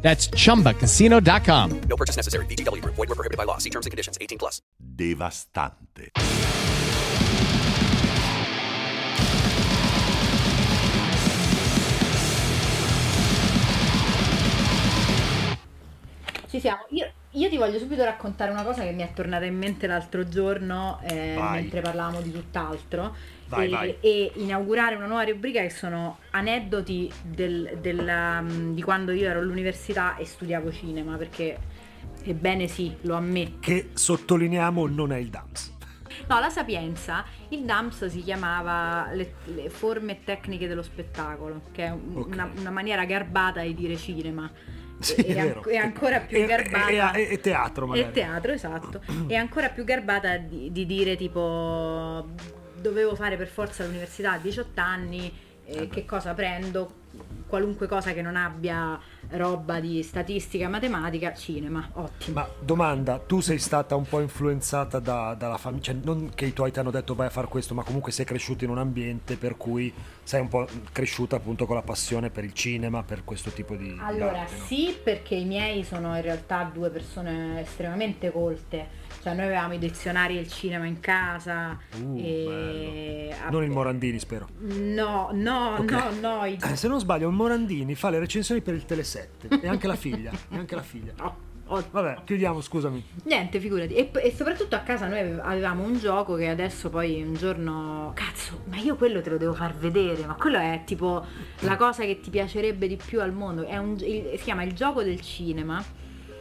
That's chumbacasino.com. No purchase necessary. VGW Group. Void were prohibited by law. See terms and conditions. 18 plus. devastante. Ci siamo. Io, io ti voglio subito raccontare una cosa che mi è tornata in mente l'altro giorno eh, mentre parlavamo di tutt'altro. Vai, e, vai. e inaugurare una nuova rubrica che sono aneddoti del- della- di quando io ero all'università e studiavo cinema, perché ebbene sì, lo ammetto. Che sottolineiamo non è il DAMS. No, la Sapienza, il DAMS si chiamava le, le forme e tecniche dello spettacolo, che è un- Ok. una, una maniera garbata di dire cinema. Sì, e, è an- e ancora più E- e- garbata. e- e teatro, magari. E teatro, esatto. e ancora più garbata di, di dire tipo dovevo fare per forza l'università a 18 anni, eh, che cosa prendo? Qualunque cosa che non abbia roba di statistica, matematica, cinema, ottimo. Ma domanda, tu sei stata un po' influenzata da- dalla famiglia, cioè non che i tuoi ti hanno detto vai a fare questo, ma comunque sei cresciuta in un ambiente per cui sei un po' cresciuta appunto con la passione per il cinema, per questo tipo di... Allora, arte, no? sì, perché i miei sono in realtà due persone estremamente colte. Cioè, noi avevamo i dizionari del cinema in casa. Uh, e... Non il Morandini, spero. No, no, Ok. no, no. i- Eh, Se non sbaglio, il Morandini fa le recensioni per il Tele7 e anche la figlia, e anche la figlia. no, Vabbè, chiudiamo, scusami. Niente, figurati. E, e soprattutto a casa noi ave- avevamo un gioco che adesso poi un giorno. Cazzo, ma io quello te lo devo far vedere. Ma quello è tipo la cosa che ti piacerebbe di più al mondo. È un, il- si chiama il gioco del cinema.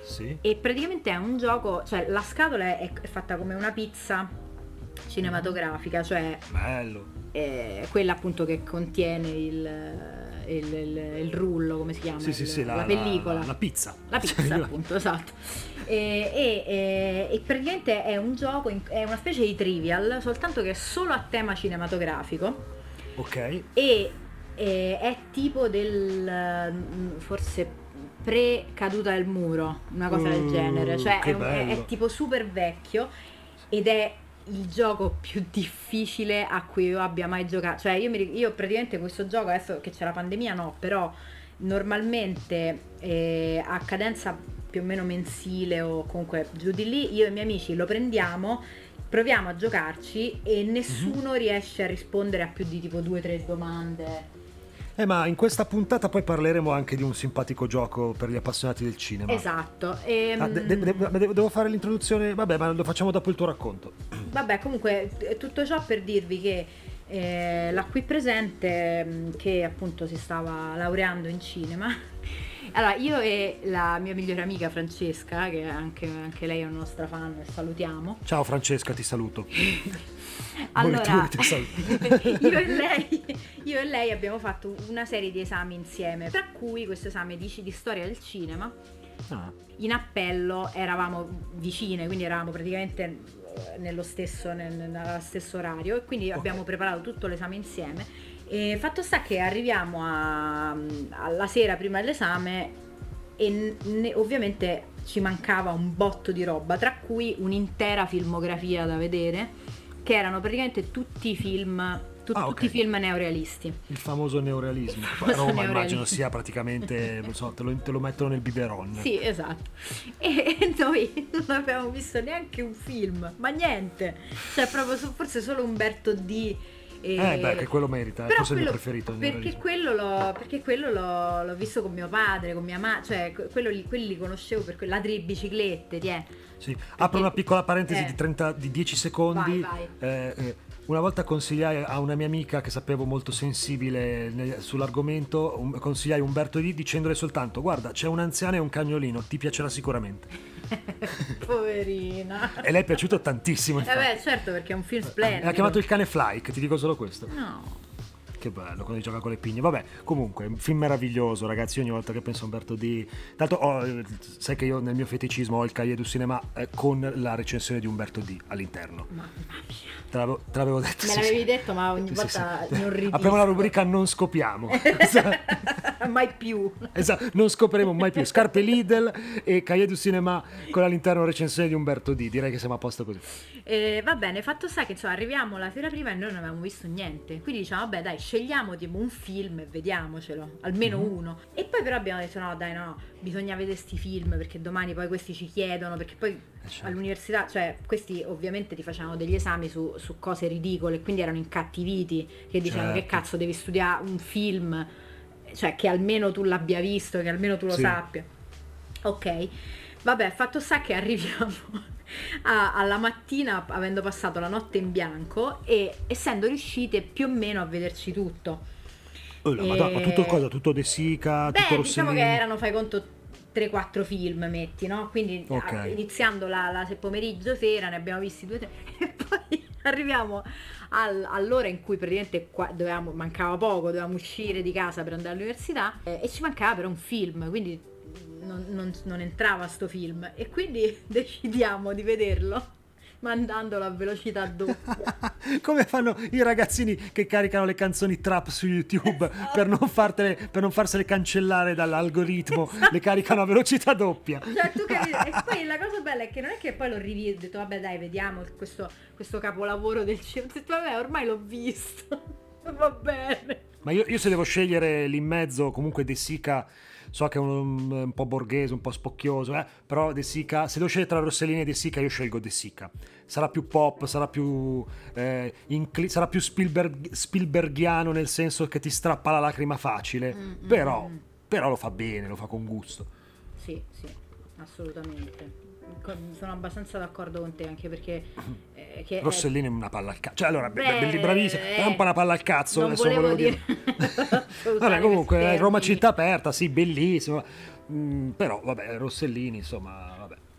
Sì. E praticamente è un gioco, cioè la scatola è, è fatta come una pizza cinematografica, cioè Bello. quella appunto che contiene il, il- il- il rullo, come si chiama? Sì, sì, Il- sì, la, la pellicola. La, la pizza. La pizza, appunto, esatto. E, e- e- e praticamente è un gioco, è una specie di trivial, soltanto che è solo a tema cinematografico Ok. e eh, è tipo del mm, forse pre caduta del muro, una cosa del Uh, genere, cioè è, un- è- è tipo super vecchio ed è il gioco più difficile a cui io abbia mai giocato. Cioè, io, mi, io praticamente questo gioco, adesso che c'è la pandemia, no, però normalmente eh, a cadenza più o meno mensile o comunque giù di lì, io e i miei amici lo prendiamo, proviamo a giocarci e nessuno riesce a rispondere a più di tipo due o tre domande. Eh, ma in questa puntata poi parleremo anche di un simpatico gioco per gli appassionati del cinema. Esatto. ehm, Ah, de- de- de- ma devo fare l'introduzione? Vabbè, ma lo facciamo dopo il tuo racconto. Vabbè, comunque tutto ciò per dirvi che eh, la qui presente, mh, che appunto si stava laureando in cinema, allora io e la mia migliore amica Francesca, che anche, anche lei è una nostra fan, salutiamo. Ciao Francesca, ti saluto. Allora, io, e lei, io e lei abbiamo fatto una serie di esami insieme, tra cui questo esame di, di storia del cinema. Ah, In appello eravamo vicine, quindi eravamo praticamente nello stesso, nel, nello stesso orario e quindi abbiamo preparato tutto l'esame insieme. E fatto sta che arriviamo a- alla sera prima dell'esame e ne- ovviamente ci mancava un botto di roba, tra cui un'intera filmografia da vedere, che erano praticamente tutti i film, tu- Ah, ok. tutti i film neorealisti. il famoso neorealismo. famoso Roma neorealismo. immagino sia praticamente, non so, te lo, te lo mettono nel biberon. Sì, esatto. E noi non abbiamo visto neanche un film, ma niente. Cioè, proprio forse solo Umberto D. E... Eh, beh, che quello merita, è Però forse il mio quello- preferito. Perché quello, l'ho, perché quello l'ho, l'ho visto con mio padre, con mia mamma, cioè que- quello li, quelli li conoscevo per que- la tri biciclette, ti è. Sì. Apro una piccola parentesi Eh. di, 30, di 10 secondi. Vai, vai. Eh, eh, una volta consigliai a una mia amica che sapevo molto sensibile sull'argomento, um- consigliai Umberto D dicendole soltanto guarda c'è un anziano e un cagnolino, ti piacerà sicuramente. Poverina. E lei è piaciuto tantissimo. Eh infatti. beh, certo, perché è un film splendido. ha chiamato il cane Fly, che ti dico solo questo. No. Che bello quando gioca con le pigne. Vabbè, comunque, un film meraviglioso, ragazzi. Ogni volta che penso a Umberto D. Tanto ho, sai che io nel mio feticismo ho il cahier du cinema eh, con la recensione di Umberto D all'interno. Mamma mia. Te l'avevo, te l'avevo detto. Me sì, l'avevi sì. detto, ma ogni Sì, volta sì. mi orridisco. Apriamo la rubrica Non scopiamo. Mai più. Esatto, non scopriremo mai più. Scarpe Lidl e Cahiers du Cinema con all'interno recensione di Umberto D. Direi che siamo a posto così. Eh, va bene, fatto sta che insomma, arriviamo la sera prima e noi non avevamo visto niente. Quindi diciamo, vabbè, dai, scegliamo tipo un film e vediamocelo, almeno Mhm. uno. E poi però abbiamo detto, no, dai, no, bisogna vedere sti film perché domani poi questi ci chiedono, perché poi certo. all'università, cioè, questi ovviamente ti facevano degli esami su, su cose ridicole, quindi erano incattiviti, che dicevano Certo. che cazzo devi studiare un film, cioè che almeno tu l'abbia visto, che almeno tu lo Sì. sappia. Ok, vabbè, fatto sta che arriviamo a- alla mattina avendo passato la notte in bianco e essendo riuscite più o meno a vederci tutto. Oh, la Madonna, ma E- tutto cosa? Tutto De Sica, tutto Beh, diciamo Rossellini? che erano, fai conto, 3-4 film, metti, no? Quindi Ok. a- iniziando la, la pomeriggio sera ne abbiamo visti due o tre e poi arriviamo al- all'ora in cui praticamente qua dovevamo, mancava poco, dovevamo uscire di casa per andare all'università eh, e ci mancava però un film, quindi non, non- non entrava sto film e quindi decidiamo di vederlo mandandolo a velocità doppia. Come fanno i ragazzini che caricano le canzoni trap su YouTube Esatto. per, non fartele- per non farsele cancellare dall'algoritmo, le caricano a velocità doppia. Cioè, tu capi- E poi la cosa bella è che non è che poi l'ho rivisto, ho detto vabbè dai vediamo questo, questo capolavoro del cinema. Ho detto vabbè ormai l'ho visto, va bene. Ma io, io se devo scegliere lì in mezzo, comunque De Sica, so che è un, un po' borghese, un po' spocchioso, eh, però De Sica, se devo scegliere tra Rossellini e De Sica, io scelgo De Sica. Sarà più pop, sarà più, eh, incli- sarà più Spielberg- Spielbergiano nel senso che ti strappa la lacrima facile, però, però lo fa bene, lo fa con gusto. Sì, sì, assolutamente. Sono abbastanza d'accordo con te anche perché... eh, che Rossellini è una palla al cazzo. Cioè, allora, be- Beh, bravissimo, eh, è un po' una palla al cazzo. non adesso volevo dire- usare vabbè, comunque, eh, Roma città aperta, sì, bellissimo. Mm, però, vabbè, Rossellini, insomma.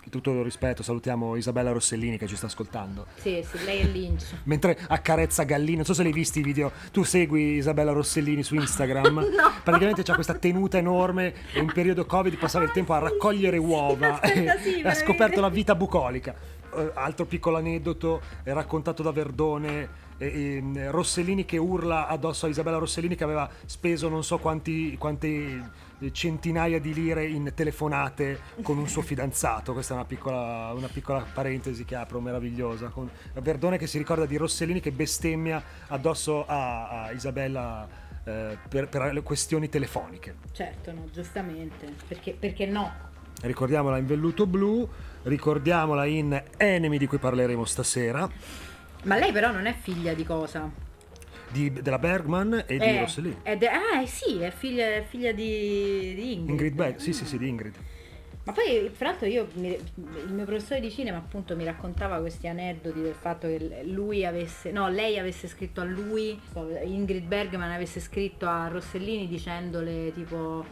Tutto il rispetto, salutiamo Isabella Rossellini che ci sta ascoltando. Sì, sì, lei è Lynch. Mentre accarezza Gallini, non so se l'hai visti i video, tu segui Isabella Rossellini su Instagram, praticamente c'ha questa tenuta enorme e in periodo Covid passava il tempo a raccogliere uova aspetta, sì, e me ha scoperto la vita bucolica. Eh, altro piccolo aneddoto raccontato da Verdone, eh, eh, Rossellini che urla addosso a Isabella Rossellini che aveva speso non so quanti, quante eh, centinaia di lire in telefonate con un suo fidanzato. Questa è una piccola, una piccola parentesi che apro meravigliosa. Con Verdone che si ricorda di Rossellini che bestemmia addosso a, a Isabella eh, per, per le questioni telefoniche. Certo, no, giustamente. Perché, perché no? Ricordiamola in velluto blu, ricordiamola in Enemy di cui parleremo stasera, Ma lei però non è figlia di cosa? di- della Bergman e di Eh, Rossellini. ed è- ah, eh sì, è figlia, è figlia di, di Ingrid. Ingrid Berg, sì sì sì, di Ingrid. Ma poi, fra l'altro, io il mio professore di cinema appunto mi raccontava questi aneddoti del fatto che lui avesse, no, lei avesse scritto a lui, Ingrid Bergman avesse scritto a Rossellini dicendole tipo,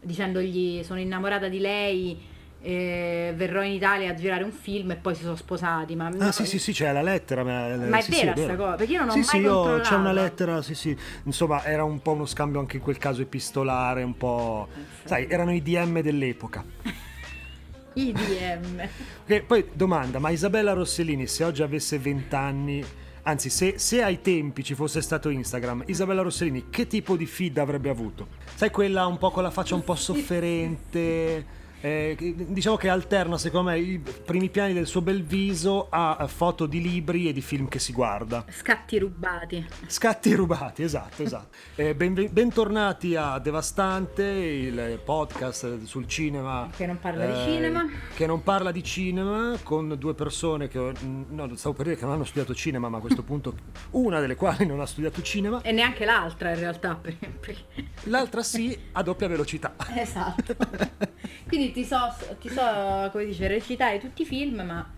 dicendogli sono innamorata di lei, eh, verrò in Italia a girare un film e poi si sono sposati. Ma, Ah sì sì sì, c'è la lettera. Ma, Ma è sì, sì, vera vero. sta cosa? Perché io non ho sì, mai sì, io- c'è una lettera, sì sì. Insomma, era un po' uno scambio anche in quel caso epistolare, un po'... Sai, erano i DM dell'epoca. IDM. Che poi domanda, ma Isabella Rossellini se oggi avesse 20 anni, anzi se, se ai tempi ci fosse stato Instagram, Isabella Rossellini che tipo di feed avrebbe avuto? Sai quella un po' con la faccia un po' sofferente, eh, diciamo che alterna secondo me i primi piani del suo bel viso a foto di libri e di film che si guarda. Scatti rubati. Scatti rubati, esatto, esatto. Eh, benve- bentornati a Devastante, il podcast sul cinema. Che non parla di cinema. Che non parla di cinema, con due persone che, no, stavo per dire che non hanno studiato cinema, ma a questo punto una delle quali non ha studiato cinema, E neanche l'altra in realtà. perché- l'altra sì, a doppia velocità. Esatto. Quindi ti so, ti so, come dice, recitare tutti i film, ma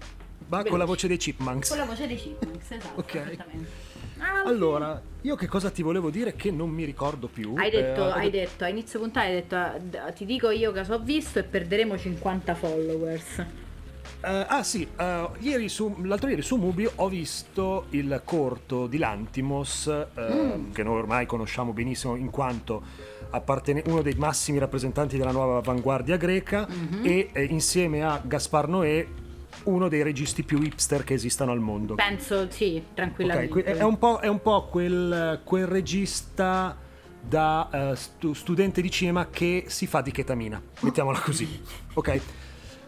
Ma con la voce dei Chipmunks. con la voce dei Chipmunks, esatto. Ok. esattamente. Ah, Allora, io che cosa ti volevo dire che non mi ricordo più. Hai detto, Eh, hai detto, a inizio puntata hai detto, "Ah, d- ti dico io cosa ho visto e perderemo 50 followers. Eh, ah sì, eh, ieri su, l'altro ieri su Mubi ho visto il corto di Lantimos, eh, che noi ormai conosciamo benissimo in quanto appartene- uno dei massimi rappresentanti della nuova avanguardia greca e eh, insieme a Gaspar Noè uno dei registi più hipster che esistano al mondo. Penso sì, tranquillamente. que- è un po', è un po' quel, quel regista da eh, stu- studente di cinema che si fa di chetamina, mettiamola così, ok?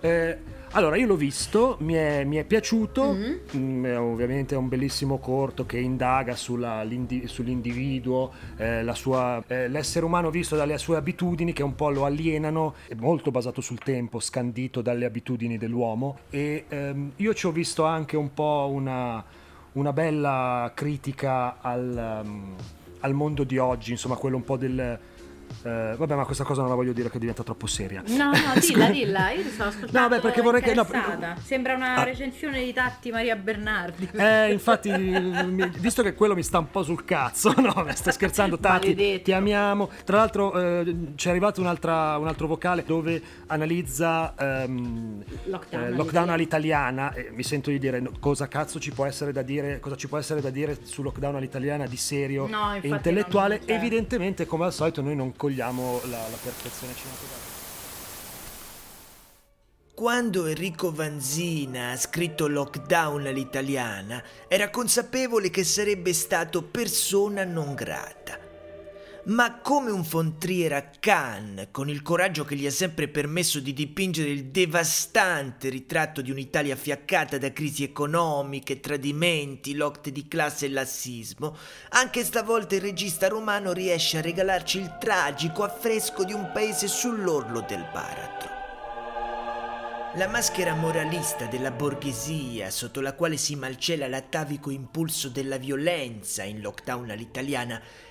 Eh, allora, io l'ho visto, mi è, mi è piaciuto, Mm, è ovviamente è un bellissimo corto che indaga sulla- l'indi- sull'individuo, eh, la sua- eh, l'essere umano visto dalle sue abitudini che un po' lo alienano, è molto basato sul tempo, scandito dalle abitudini dell'uomo. E ehm, io ci ho visto anche un po' una una bella critica al, um, al mondo di oggi, insomma, quello un po' del... eh, vabbè, ma questa cosa non la voglio dire che diventa troppo seria. No, no, dilla, dilla, io ti stavo ascoltando. No, beh, perché vorrei che- no. Sembra una Ah. recensione di Tatti Maria Bernardi. Eh, infatti, visto che quello mi sta un po' sul cazzo, no, stai scherzando, Tati, Maledetto. ti amiamo. Tra l'altro eh, ci è arrivato un'altra- un altro vocale dove analizza ehm, Lockdown eh, lockdown all'italiana e mi sento di dire no, cosa cazzo ci può essere da dire, cosa ci può essere da dire su lockdown all'italiana di serio No, e intellettuale. Evidentemente, come al solito, noi non cogliamo la, la perfezione cinematografica. Quando Enrico Vanzina ha scritto Lockdown all'italiana, era consapevole che sarebbe stato persona non grata. Ma come un fontriere a Cannes, con il coraggio che gli ha sempre permesso di dipingere il devastante ritratto di un'Italia fiaccata da crisi economiche, tradimenti, lotte di classe e lassismo, anche stavolta il regista romano riesce a regalarci il tragico affresco di un paese sull'orlo del baratro. La maschera moralista della borghesia sotto la quale si malcela l'atavico impulso della violenza in lockdown all'italiana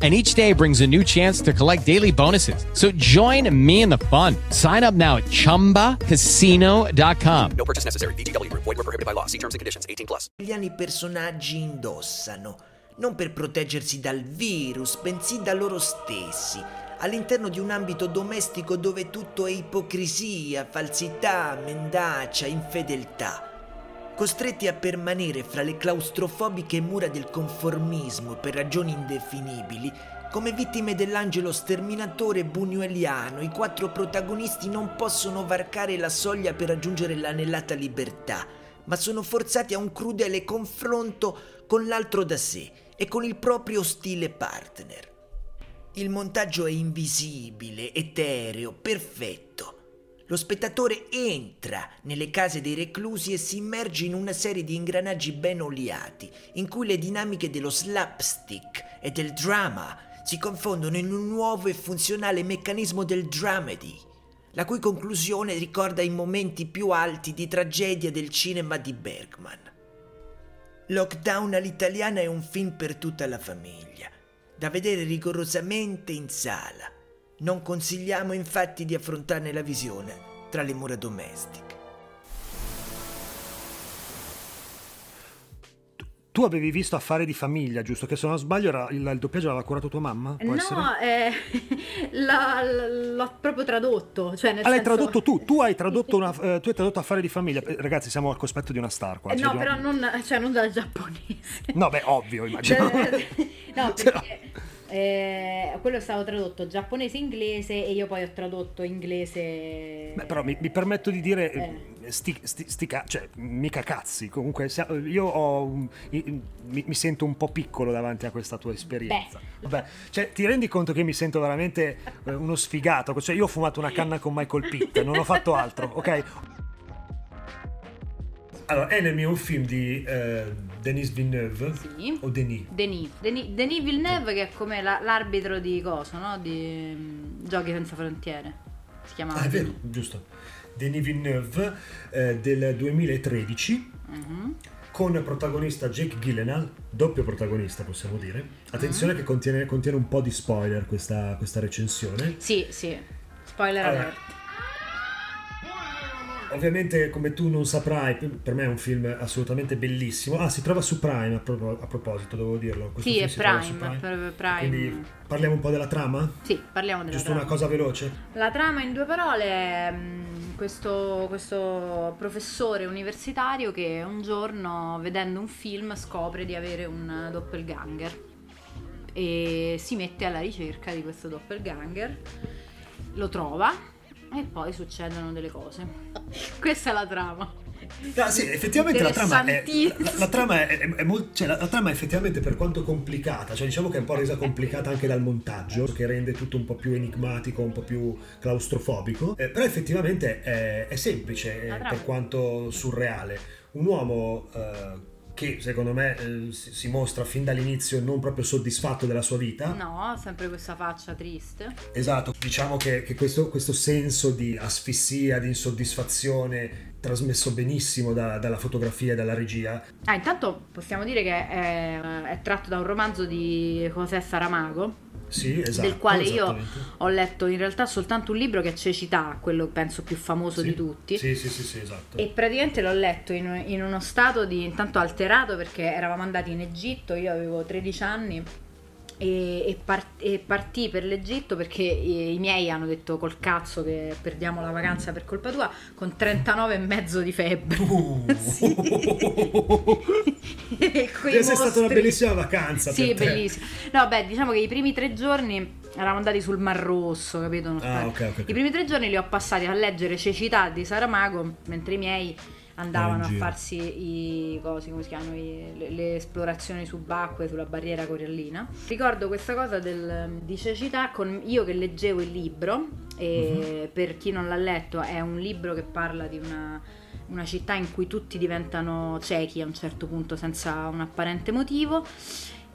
And each day brings a new chance to collect daily bonuses. So join me in the fun. Sign up now at chumbacasino.com. No purchase necessary. VGW Group. Void were prohibited by law. See terms and conditions. 18 plus. i personaggi indossano, non per proteggersi dal virus, bensì da loro stessi, all'interno di un ambito domestico dove tutto è ipocrisia, falsità, mendacia, infedeltà. Costretti a permanere fra le claustrofobiche mura del conformismo per ragioni indefinibili, come vittime dell'angelo sterminatore buñueliano, i quattro protagonisti non possono varcare la soglia per raggiungere l'anellata libertà, ma sono forzati a un crudele confronto con l'altro da sé e con il proprio stile partner. Il montaggio è invisibile, etereo, perfetto. Lo spettatore entra nelle case dei reclusi e si immerge in una serie di ingranaggi ben oliati, in cui le dinamiche dello slapstick e del drama si confondono in un nuovo e funzionale meccanismo del dramedy, la cui conclusione ricorda i momenti più alti di tragedia del cinema di Bergman. Lockdown all'italiana è un film per tutta la famiglia, da vedere rigorosamente in sala. Non consigliamo infatti di affrontarne la visione tra le mura domestiche. Tu avevi visto Affari di famiglia, giusto? Che se non sbaglio era il, il doppiaggio l'aveva curato tua mamma? Può essere? No, eh, l'ho, l'ho proprio tradotto. Cioè nel Ah, l'hai senso- tradotto tu, tu hai tradotto, una, eh, tu hai tradotto Affari di famiglia. Eh, Ragazzi, siamo al cospetto di una star qua. Eh, ci no, però non, cioè, non dal giapponese. No, beh, ovvio, immagino. no, perché eh, quello è stato tradotto giapponese-inglese e io poi ho tradotto inglese... Beh, però mi, mi permetto di dire, Eh. eh, sti, sti- sti cioè, mica cazzi, comunque io ho mi, mi sento un po' piccolo davanti a questa tua esperienza. Vabbè, cioè, ti rendi conto che mi sento veramente eh, uno sfigato? Cioè, io ho fumato una canna con Michael Pitt, non ho fatto altro, ok? Allora, Enemy è un film di eh, Denis Villeneuve, Sì. o Denis? Denis, Denis, Denis Villeneuve che è come la- l'arbitro di coso, no? Di mm, Giochi senza frontiere. Si chiamava. Ah, è vero, giusto. Denis Villeneuve eh, del 2013. Mhm. con protagonista Jake Gyllenhaal, doppio protagonista possiamo dire. Attenzione che contiene, contiene un po' di spoiler questa, questa recensione. Sì, sì. Spoiler Allora, alert. Ovviamente, come tu non saprai, per me è un film assolutamente bellissimo. Ah, si trova su Prime a, pro- a proposito, devo dirlo. Questo Sì, è su Prime, per- Prime. Quindi parliamo un po' della trama? Sì, parliamo della Giusto trama. una cosa veloce? La trama in due parole è mm, questo, questo professore universitario che un giorno vedendo un film scopre di avere un doppelganger e si mette alla ricerca di questo doppelganger, lo trova e poi succedono delle cose. Questa è la trama. Ah, sì, effettivamente la trama è, la, la trama è, è- è mol- cioè, la, trama effettivamente per quanto complicata, cioè diciamo che è un po' resa complicata anche dal montaggio, che rende tutto un po' più enigmatico, un po' più claustrofobico, eh, però effettivamente è, è semplice eh, per quanto surreale. Un uomo eh, che secondo me eh, si mostra fin dall'inizio non proprio soddisfatto della sua vita. No, sempre questa faccia triste. Esatto, diciamo che, che questo, questo senso di asfissia, di insoddisfazione, trasmesso benissimo da- dalla fotografia e dalla regia, Ah, intanto possiamo dire che è, è tratto da un romanzo di José Saramago, sì, esatto. del quale io ho letto in realtà soltanto un libro che è Cecità, quello penso più famoso Sì, di tutti. Sì, sì, sì, sì, esatto. E praticamente l'ho letto in, in uno stato di intanto alterato perché eravamo andati in Egitto, io avevo 13 anni e, par- partì per l'Egitto perché i, i miei hanno detto col cazzo che perdiamo la vacanza per colpa tua con 39 e mezzo di febbre. Uh. Sì. Essere stata una bellissima vacanza Sì, bellissimo. No, beh, diciamo che i primi tre giorni eravamo andati sul Mar Rosso, capito? Ah, sto- ok, ok, ok. I primi tre giorni li ho passati a leggere Cecità di Saramago, mentre i miei andavano a farsi i cosi, come si chiamano, i- le, le esplorazioni subacquee sulla barriera corallina. Ricordo questa cosa del, di Cecità con io che leggevo il libro, e Mhm. per chi non l'ha letto è un libro che parla di una, una città in cui tutti diventano ciechi a un certo punto senza un apparente motivo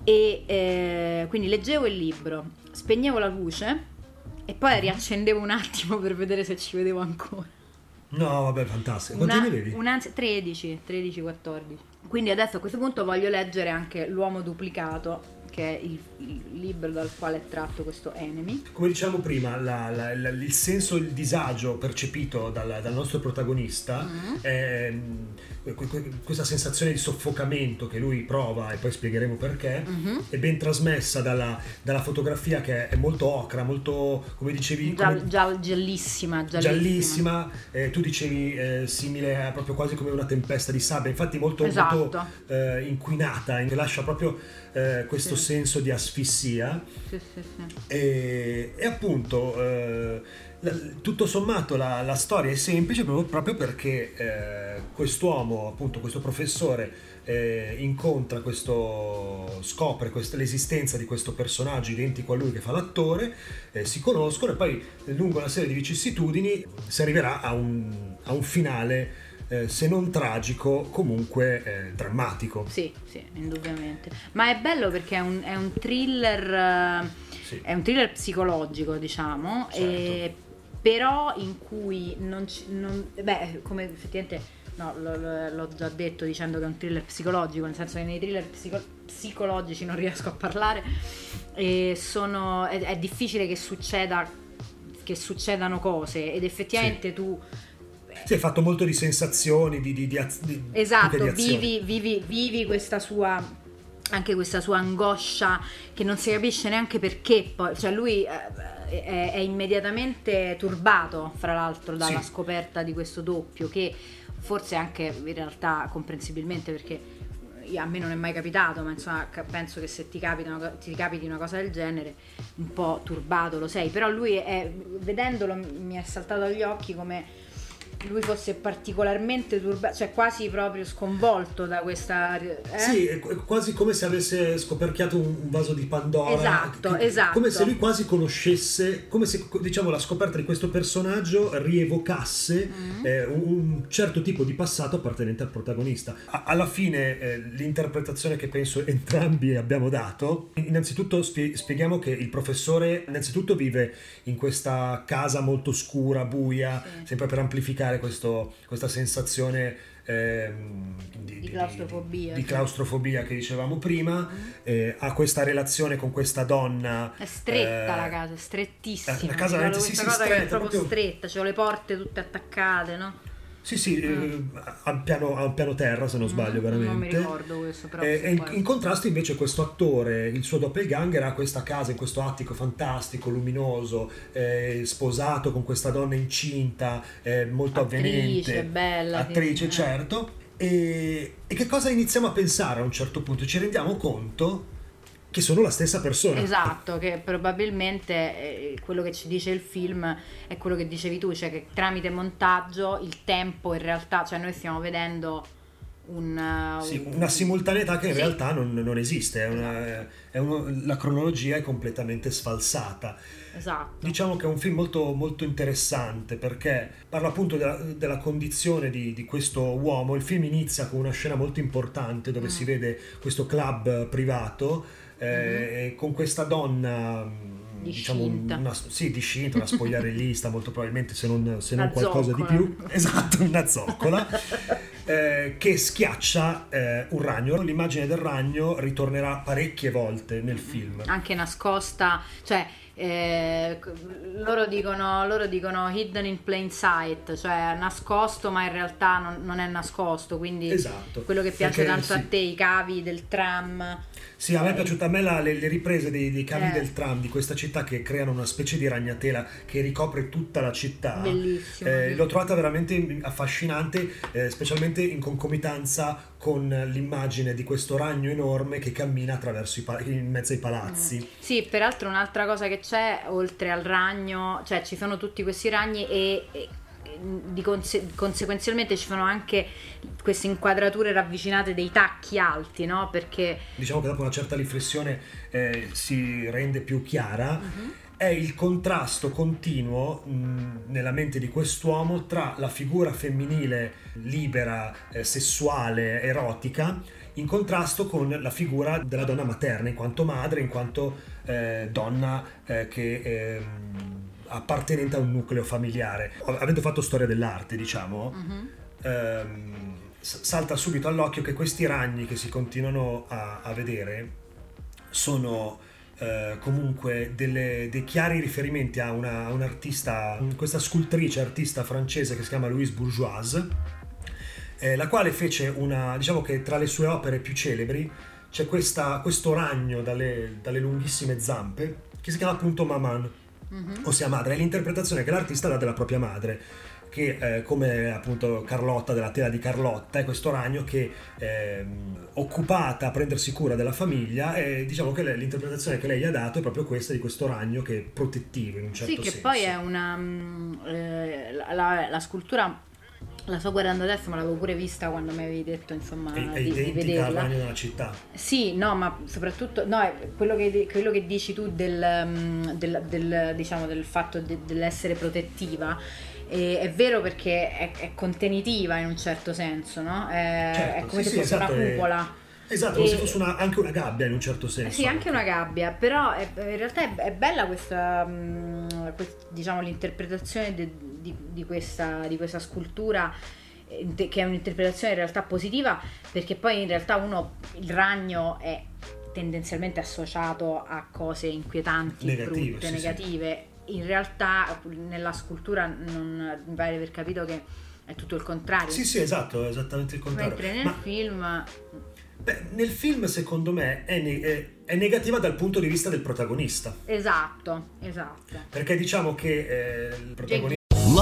e eh, quindi leggevo il libro, spegnevo la luce e Mhm. poi riaccendevo un attimo per vedere se ci vedevo ancora. No, vabbè, fantastico. Quanti ne avevi? un'ansia- 13, 13, 14. Quindi adesso a questo punto voglio leggere anche L'uomo duplicato, che è il libro dal quale è tratto questo Enemy. Come diciamo prima, la- la- la- il senso, il disagio percepito dal, dal nostro protagonista, Mm. è, que- questa sensazione di soffocamento che lui prova, e poi spiegheremo perché, Mm-hmm. è ben trasmessa dalla, dalla fotografia che è molto ocra, molto, come dicevi, Giall- come- giall- giallissima, giallissima. giallissima, eh, tu dicevi eh, simile a proprio quasi come una tempesta di sabbia, infatti molto, Esatto. molto eh, inquinata, che lascia proprio eh, questo Sì. senso di asfissia Sì, sì, sì. e, e appunto eh, la- tutto sommato la, la storia è semplice proprio, proprio perché eh, quest'uomo, appunto questo professore eh, incontra questo scopre questa- l'esistenza di questo personaggio identico a lui che fa l'attore eh, si conoscono e poi lungo una serie di vicissitudini si arriverà a un, a un finale eh, se non tragico comunque eh, drammatico Sì, sì, indubbiamente. Ma è bello perché è un, è un thriller. eh, Sì. È un thriller psicologico, diciamo. Certo. e- però in cui non, ci- non- Beh, come effettivamente. No, lo- l'ho già detto dicendo che è un thriller psicologico, nel senso che nei thriller psico- psicologici non riesco a parlare. E sono, è, è difficile che succeda. Che succedano cose ed effettivamente tu si è fatto molto di sensazioni di, di, di, az- di- Esatto, vivi, vivi, vivi questa sua anche questa sua angoscia che non si capisce neanche perché poi, cioè lui eh, è, è immediatamente turbato fra l'altro dalla Sì. scoperta di questo doppio che forse anche in realtà comprensibilmente perché io- a me non è mai capitato ma insomma penso che se ti, capita ti capiti una cosa del genere un po' turbato lo sei però lui è, vedendolo mi è saltato agli occhi come lui fosse particolarmente turbato, cioè quasi proprio sconvolto da questa... eh? Sì, quasi come se avesse scoperchiato un vaso di Pandora. Esatto, esatto. Come se lui quasi conoscesse, come se diciamo la scoperta di questo personaggio rievocasse Mm. eh, un, certo tipo di passato appartenente al protagonista. Alla fine eh, l'interpretazione che penso entrambi abbiamo dato, innanzitutto spie- spieghiamo che il professore innanzitutto vive in questa casa molto scura, buia, Sì. sempre per amplificare creare questo- questa sensazione ehm, di, Di claustrofobia, di sì. claustrofobia che dicevamo prima, eh, ha questa relazione con questa donna. È stretta eh, la casa, è strettissima. la casa veramente- sì, sì, cosa che è stretta, proprio stretta, c'ho le porte tutte attaccate, no? Sì, sì, eh, a, un piano, a un piano terra se non sbaglio Mm, non mi veramente. ricordo questo, però Eh, in, in contrasto invece questo attore, il suo doppelganger, ha questa casa in questo attico fantastico, luminoso, eh, sposato con questa donna incinta, eh, molto Attrice, avvenente. bella, Attrice, sì. certo. E, e che cosa iniziamo a pensare a un certo punto? Ci rendiamo conto che sono la stessa persona. Esatto, che probabilmente eh, quello che ci dice il film è quello che dicevi tu, cioè che tramite montaggio il tempo in realtà, cioè noi stiamo vedendo un... uh, Sì, un- una simultaneità che in Sì. realtà non, non esiste, è una- è uno- la cronologia è completamente sfalsata. Esatto. Diciamo che è un film molto, molto interessante perché parla appunto della, della condizione di, di questo uomo. Il film inizia con una scena molto importante dove Mm. si vede questo club privato eh, e con questa donna. mh, Diciamo Discinta. una, sì, discinta, una spogliarellista, molto probabilmente se non, se non qualcosa di zoccola. più. Esatto, una zoccola. eh, che schiaccia eh, un ragno. L'immagine del ragno ritornerà parecchie volte nel film. Anche nascosta, cioè eh, loro, dicono, loro dicono hidden in plain sight, cioè nascosto ma in realtà non, non è nascosto, quindi Esatto. quello che piace Perché, tanto a sì. te, i cavi del tram. Sì, a me è piaciuta a me la- le, le riprese dei, dei cavi Eh. del tram di questa città che creano una specie di ragnatela che ricopre tutta la città. Bellissimo, Eh. L'ho trovata veramente affascinante, eh, specialmente in concomitanza con l'immagine di questo ragno enorme che cammina attraverso i pa- in mezzo ai palazzi. Sì, peraltro un'altra cosa che c'è, oltre al ragno, cioè ci sono tutti questi ragni e, e- di conse- conseguenzialmente ci sono anche queste inquadrature ravvicinate dei tacchi alti, no? Perché Diciamo che dopo una certa riflessione eh, si rende più chiara. Mhm. È il contrasto continuo mh, nella mente di quest'uomo tra la figura femminile libera, eh, sessuale, erotica, in contrasto con la figura della donna materna, in quanto madre, in quanto eh, donna eh, che ehm, appartenente a un nucleo familiare. Avendo fatto storia dell'arte, diciamo, ehm, s- salta subito all'occhio che questi ragni che si continuano a, a vedere sono eh, comunque delle- dei chiari riferimenti a una, a un'artista, questa scultrice artista francese che si chiama Louise Bourgeoise, eh, la quale fece una, diciamo che tra le sue opere più celebri c'è questa- questo ragno dalle, dalle lunghissime zampe che si chiama appunto Maman, ossia madre, è l'interpretazione che l'artista dà della propria madre che eh, come appunto Carlotta della tela di Carlotta è questo ragno che ehm, occupata a prendersi cura della famiglia e diciamo che l'interpretazione che lei ha dato è proprio questa di questo ragno che è protettivo in un certo sì, che senso poi è una... mm, eh, la, la- la scultura, la sto guardando adesso, ma l'avevo pure vista quando mi avevi detto insomma è, è di, di identica al vederla. ragno della città Sì, no, ma soprattutto no, quello, che, quello che dici tu del, mm, del- del, diciamo, del fatto de- dell'essere protettiva. Eh, è vero perché è, è contenitiva in un certo senso, no? È, Certo, è come sì, se sì, fosse esatto, una è- cupola. esatto come se E- fosse una- anche una gabbia in un certo Eh senso Sì, anche una gabbia, però è- in realtà è, è bella questa, mm, diciamo, l'interpretazione de- di, di questa, di questa scultura, che è un'interpretazione in realtà positiva, perché poi in realtà uno, il ragno è tendenzialmente associato a cose inquietanti, Negative, brutte, sì. negative. In realtà nella scultura non mi pare di aver capito che è tutto il contrario. sì sì esatto è esattamente il contrario Mentre nel Ma- film Beh, nel film secondo me è, ne- è- è negativa dal punto di vista del protagonista, esatto, esatto. perché diciamo che eh, il protagonista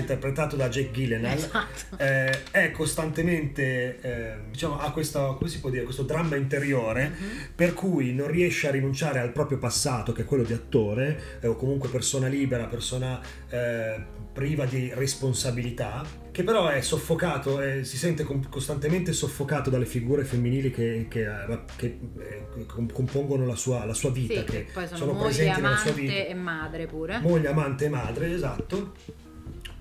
Interpretato da Jake Gyllenhaal Esatto. eh, è costantemente eh, diciamo ha questo, come si può dire, questo dramma interiore per cui non riesce a rinunciare al proprio passato che è quello di attore eh, o comunque persona libera persona eh, priva di responsabilità che però è soffocato eh, si sente com- costantemente soffocato dalle figure femminili che, che, che, eh, com- compongono la sua, la sua vita Sì, che che poi sono, sono moglie, presenti nella sua vita amante e madre pure. moglie, amante e madre, esatto,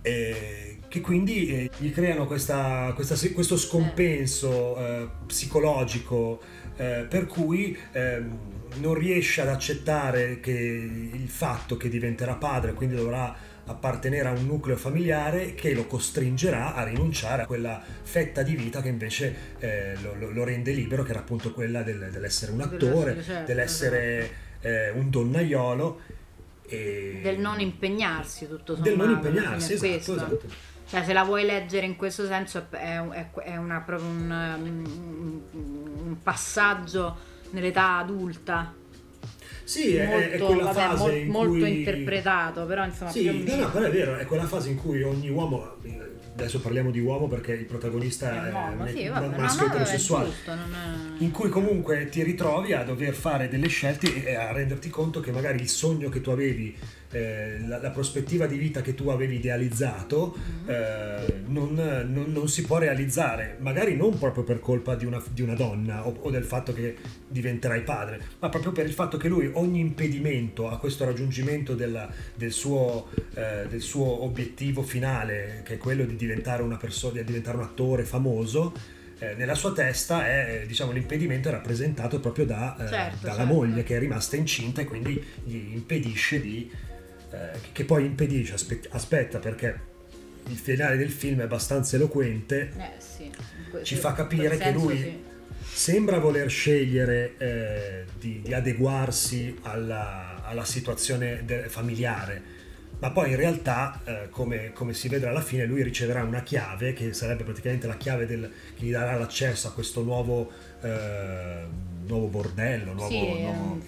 eh, che quindi eh, gli creano questa- questa- questo scompenso eh, psicologico eh, per cui ehm, non riesce ad accettare che il fatto che diventerà padre, quindi dovrà appartenere a un nucleo familiare che lo costringerà a rinunciare a quella fetta di vita che invece eh, lo, lo- rende libero, che era appunto quella del- dell'essere un attore, Dell'essere, certo, dell'essere eh, un donnaiolo. E... del non impegnarsi tutto sommato Del non impegnarsi, esatto, esatto. Cioè, se la vuoi leggere in questo senso è, è- è una- proprio un, un passaggio nell'età adulta. Sì, è, molto, è quella vabbè, fase mol- in molto cui... interpretato, però insomma Sì, no, no, però è vero, è quella fase in cui ogni uomo, adesso parliamo di uomo perché il protagonista è è, un uomo, un- sì, vabbè, maschio è eterosessuale. è- in cui comunque ti ritrovi a dover fare delle scelte e a renderti conto che magari il sogno che tu avevi, eh, la, la prospettiva di vita che tu avevi idealizzato, Mm-hmm. eh, non, non- non si può realizzare, magari non proprio per colpa di una, di una donna o, o del fatto che diventerai padre, ma proprio per il fatto che lui ogni impedimento a questo raggiungimento della- del, suo, eh, del suo obiettivo finale, che è quello di diventare una persona, di diventare un attore famoso, eh, nella sua testa è, diciamo, l'impedimento è rappresentato proprio da, eh, Certo, dalla certo. moglie che è rimasta incinta e quindi gli impedisce di... eh, che poi impedisce, aspe- aspetta perché il finale del film è abbastanza eloquente, Eh, sì, que- ci fa capire che lui sì. sembra voler scegliere eh, di, di adeguarsi alla, alla situazione de- familiare, ma poi in realtà, eh, come, come si vedrà alla fine, lui riceverà una chiave che sarebbe praticamente la chiave del, che gli darà l'accesso a questo nuovo, eh, nuovo bordello, nuovo, Sì, nuovo- un,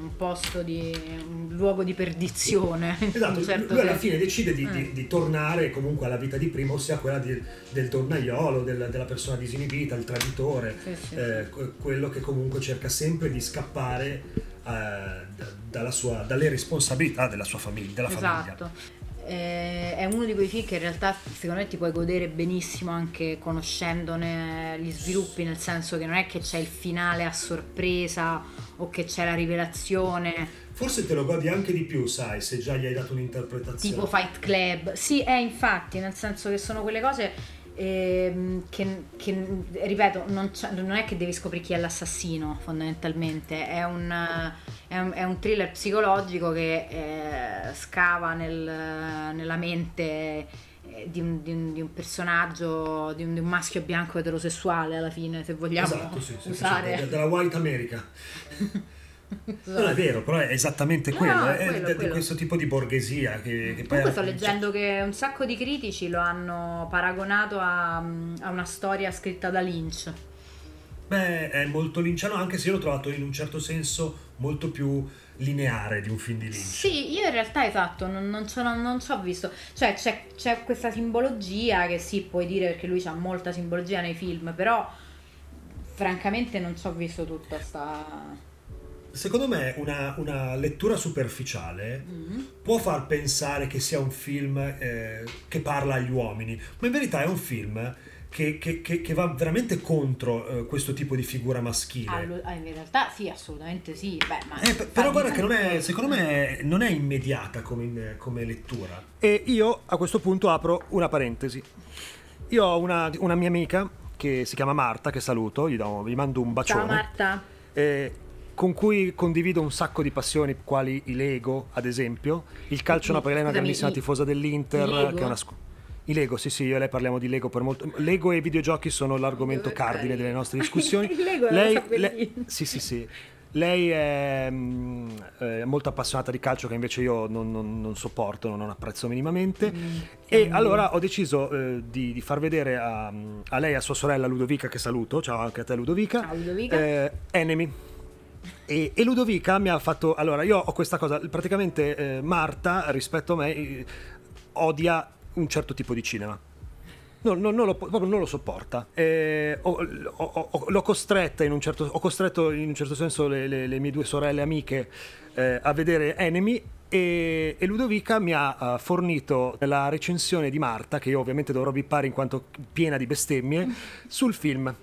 un, posto di un luogo di perdizione. Esatto, certo lui alla fine decide di, Eh. di- di tornare comunque alla vita di prima, ossia quella di- del donnaiolo, del- della persona disinibita, il traditore, Sì, sì, eh, que- quello che comunque cerca sempre di scappare eh, dalla sua- dalle responsabilità della sua famiglia, della famiglia. Eh, è uno di quei film che in realtà secondo me ti puoi godere benissimo anche conoscendone gli sviluppi, nel senso che non è che c'è il finale a sorpresa o che c'è la rivelazione, Forse te lo godi anche di più, sai, se già gli hai dato un'interpretazione. tipo Fight Club. Sì, è infatti, nel senso che sono quelle cose ehm, che, che, ripeto, non, non è che devi scoprire chi è l'assassino fondamentalmente, è un, è un, è un thriller psicologico che eh, scava nel- nella mente eh, di un, di un- di un personaggio, di un, di un maschio bianco eterosessuale alla fine, se vogliamo Esatto, sì, sì, usare. sì, della White America. Non è vero, però è esattamente No, quello, no, è quello, di quello. questo tipo di borghesia che, che poi Comunque sto leggendo che un sacco di critici lo hanno paragonato a, a una storia scritta da Lynch. Beh, è molto linciano, anche se io l'ho trovato in un certo senso molto più lineare di un film di Lynch. Sì, io in realtà esatto, non, non ci ho visto. Cioè c'è, c'è questa simbologia che sì, puoi dire perché lui ha molta simbologia nei film, però francamente non ci ho visto tutta sta... Secondo me una, una lettura superficiale Mm. può far pensare che sia un film eh, che parla agli uomini, ma in verità è un film che, che- che- che va veramente contro eh, questo tipo di figura maschile. Allo- ah, in realtà sì, assolutamente sì. Beh, ma Eh, p- però guarda che non è, secondo me non è immediata come, come lettura. E io a questo punto apro una parentesi. Io ho una, una mia amica che si chiama Marta, che saluto, gli, do- gli mando un bacione. Ciao Marta. eh, con cui condivido un sacco di passioni, quali i Lego, ad esempio. Il calcio I- è una scusami, grandissima i- tifosa dell'Inter, i Lego? che è una scu- I Lego, sì, sì, io e lei parliamo di Lego per molto. Lego e videogiochi sono l'argomento cardine delle nostre discussioni. Il Lego è lei, bellissima. sì, sì, sì. Lei è, mm, è molto appassionata di calcio che invece io non, non- non sopporto, non apprezzo minimamente. e allora ho deciso eh, di, di far vedere a, a lei e a sua sorella Ludovica, che saluto, ciao anche a te Ludovica, Ciao, Ludovica. eh, Enemy. E, e Ludovica mi ha fatto. Allora, io ho questa cosa. Praticamente, eh, Marta rispetto a me eh, odia un certo tipo di cinema. No, no, non, lo, proprio non lo sopporta. Eh, ho, ho- ho- l'ho costretta in un certo, ho costretto in un certo senso le, le- le mie due sorelle amiche eh, a vedere Enemy e, e Ludovica mi ha fornito la recensione di Marta, che io ovviamente dovrò bippare in quanto piena di bestemmie, sul film.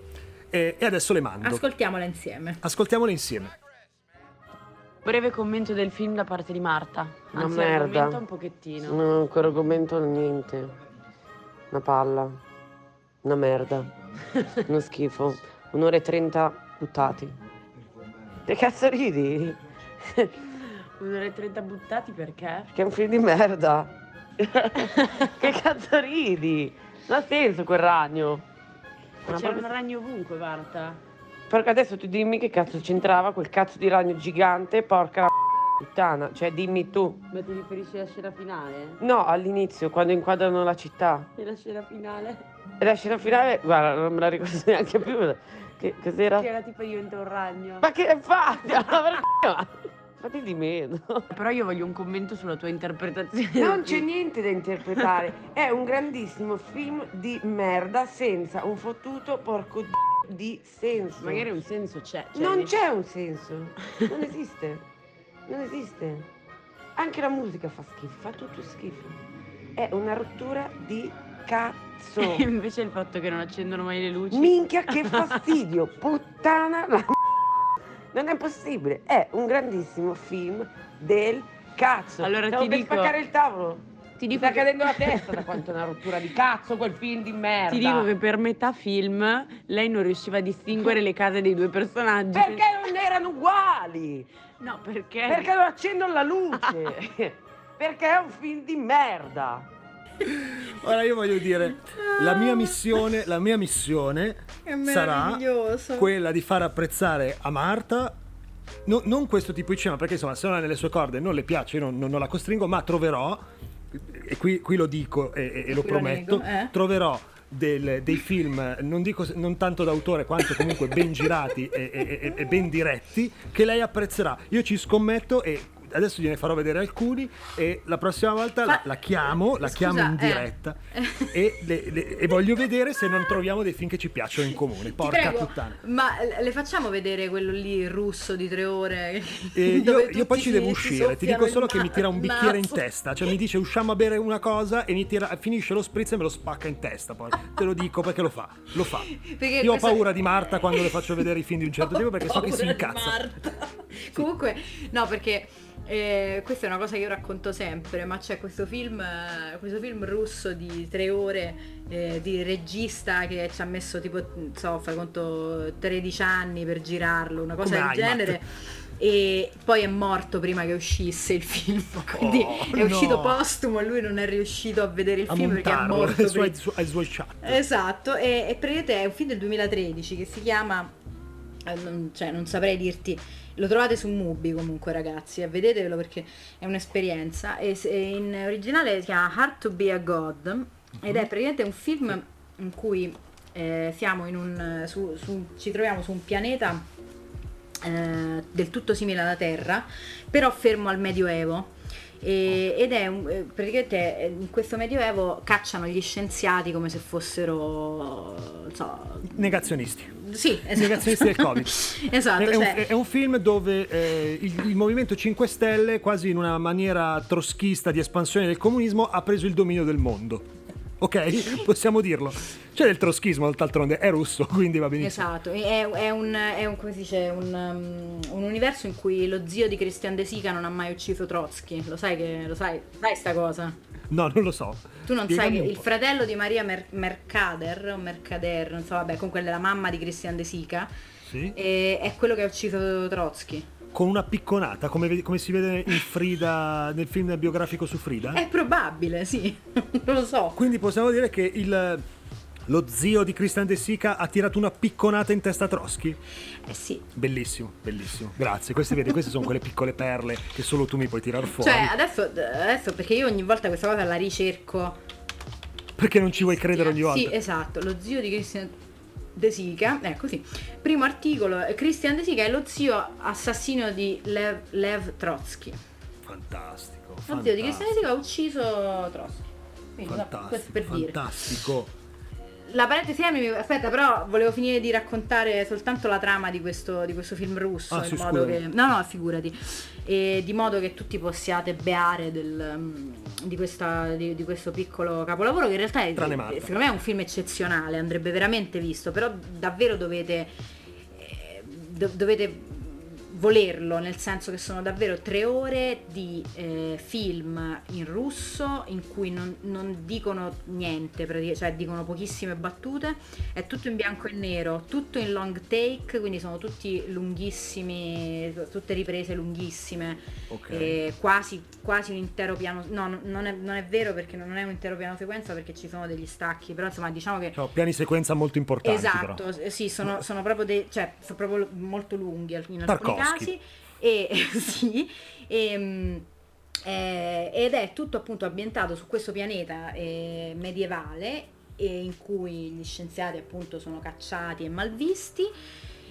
E, e adesso le mando. Ascoltiamola insieme. Ascoltiamole insieme. Breve commento del film da parte di Marta. Una Anzi, merda. argomenta un pochettino. Non ho ancora commento niente. Una palla. Una merda. Uno schifo. Un'ora e trenta buttati. Che cazzo ridi? Un'ora e trenta buttati perché? Che è un film di merda. che cazzo ridi? Non ha senso quel ragno. Ma C'era proprio- un ragno ovunque, Marta. Perché adesso tu dimmi che cazzo c'entrava quel cazzo di ragno gigante, porca la puttana. Cioè dimmi tu. Ma ti riferisci alla scena finale? No, all'inizio, quando inquadrano la città. E la scena finale? E la scena finale, guarda, non me la ricordo neanche più. Che cos'era? Che era tipo diventa un ragno. Ma che fatti? Allora, Fatti di meno. Però io voglio un commento sulla tua interpretazione. Non c'è niente da interpretare. È un grandissimo film di merda senza un fottuto porco d- di senso. Magari un senso c'è. cioè, Non c'è un senso. Non esiste. Non esiste. Anche la musica fa schifo, fa tutto schifo. È una rottura di cazzo. E invece il fatto che non accendono mai le luci. Minchia che fastidio, puttana la Non è possibile, è un grandissimo film del cazzo. Allora Stavo ti per dico- spaccare il tavolo. Ti Mi dico sta che- cadendo la testa da quanto è una rottura di cazzo quel film di merda. Ti dico che per metà film lei non riusciva a distinguere le case dei due personaggi. Perché non erano uguali? No, perché? Perché non accendono la luce? Perché è un film di merda. Ora io voglio dire, la mia missione, la mia missione sarà quella di far apprezzare a Marta no- non questo tipo di cinema, perché insomma se non è nelle sue corde non le piace, non, non- non la costringo, ma troverò, e qui, qui lo dico e, e- e lo Qui lo prometto, nego, eh. troverò del- dei film, non dico non tanto d'autore quanto comunque ben girati e, e- e- e ben diretti, che lei apprezzerà. Io ci scommetto e adesso gliene farò vedere alcuni e la prossima volta la, la chiamo, la Scusa, chiamo in eh. diretta e, le- le- e voglio vedere se non troviamo dei film che ci piacciono in comune. Porca puttana. ma le facciamo vedere quello lì russo di tre ore? E dove io, io poi ci devo uscire, ti dico solo che mi tira un bicchiere in testa, cioè mi dice usciamo a bere una cosa e mi tira, finisce lo spritz e me lo spacca in testa poi. Te lo dico perché lo fa, lo fa. Perché io ho paura di Marta quando le faccio vedere i film di un certo tipo perché so che si incazza. Marta. Comunque, no, perché eh, questa è una cosa che io racconto sempre, ma c'è questo film, questo film russo di tre ore eh, di regista che ci ha messo tipo, non so, fai conto, 13 anni per girarlo, una cosa Come del Heimat. genere. E poi è morto prima che uscisse il film, quindi Oh, è uscito no. postumo e lui non è riuscito a vedere il A film perché è montarlo morto ai suoi, ai suoi chat. Esatto, e, e praticamente è un film del 2013 che si chiama, non, cioè non saprei dirti, lo trovate su Mubi comunque ragazzi, e vedetelo perché è un'esperienza, e, in originale si chiama Hard to be a God ed è praticamente un film in cui eh, siamo in un, su- su- ci troviamo su un pianeta eh, del tutto simile alla Terra, però fermo al Medioevo. E- ed è un- eh, praticamente eh, in questo medioevo cacciano gli scienziati come se fossero so, Negazionisti. sì, esatto. Negazionisti del Covid. esatto, è, è un, cioè- è un film dove eh, il, il Movimento 5 Stelle, quasi in una maniera troschista di espansione del comunismo, ha preso il dominio del mondo. Ok? Possiamo dirlo. C'è del troschismo, d'altronde è russo, quindi va benissimo. Esatto, è, è un, è un, come si dice, un, um, un universo in cui lo zio di Christian De Sica non ha mai ucciso Trotsky. Lo sai che lo sai? Sai sta cosa? No, non lo so. Tu non Spiegami sai che il fratello di Maria Mer- Mercader, o Mercader, non so, vabbè, comunque è la mamma di Christian De Sica, Sì? e- è quello che ha ucciso Trotsky. Con una picconata, come, come si vede in Frida, nel film biografico su Frida. È probabile, sì, non lo so. Quindi possiamo dire che il, lo zio di Christian De Sica ha tirato una picconata in testa a Trotsky. Eh sì. Bellissimo, bellissimo. Grazie. Queste, vedi, queste sono quelle piccole perle che solo tu mi puoi tirar fuori. Cioè, adesso, adesso perché io ogni volta questa cosa la ricerco. Perché non ci vuoi credere ogni volta. Sì, esatto, lo zio di Christian De Sica, è così. Primo articolo, eh, Christian De Sica è lo zio assassino di Lev, Lev Trotsky. Fantastico. Lo zio di fantastico. Christian De Sica ha ucciso Trotsky. Quindi, no, questo Fantastico, per dire. La parentesi mi- aspetta, però volevo finire di raccontare soltanto la trama di questo, di questo film russo. Ah, sì, che, no, no, figurati. E di modo che tutti possiate beare del, mm, di, questa- di- di questo piccolo capolavoro, che in realtà è, secondo me è un film eccezionale, andrebbe veramente visto, però davvero dovete, eh, do- dovete volerlo, nel senso che sono davvero tre ore di eh, film in russo in cui non, non dicono niente, cioè dicono pochissime battute, è tutto in bianco e nero, tutto in long take, quindi sono tutti lunghissimi, tutte riprese lunghissime, Ok. e quasi, quasi un intero piano, no, no, non è, non è vero perché non è un intero piano sequenza perché ci sono degli stacchi, però insomma diciamo che... Cioè, piani sequenza molto importanti Esatto, però. eh, sì, sono, sono proprio dei, cioè, sono proprio molto lunghi in alcuni Tarkovsky. Casi. E, sì, e, mm, eh, ed è tutto appunto ambientato su questo pianeta eh, medievale e in cui gli scienziati appunto sono cacciati e malvisti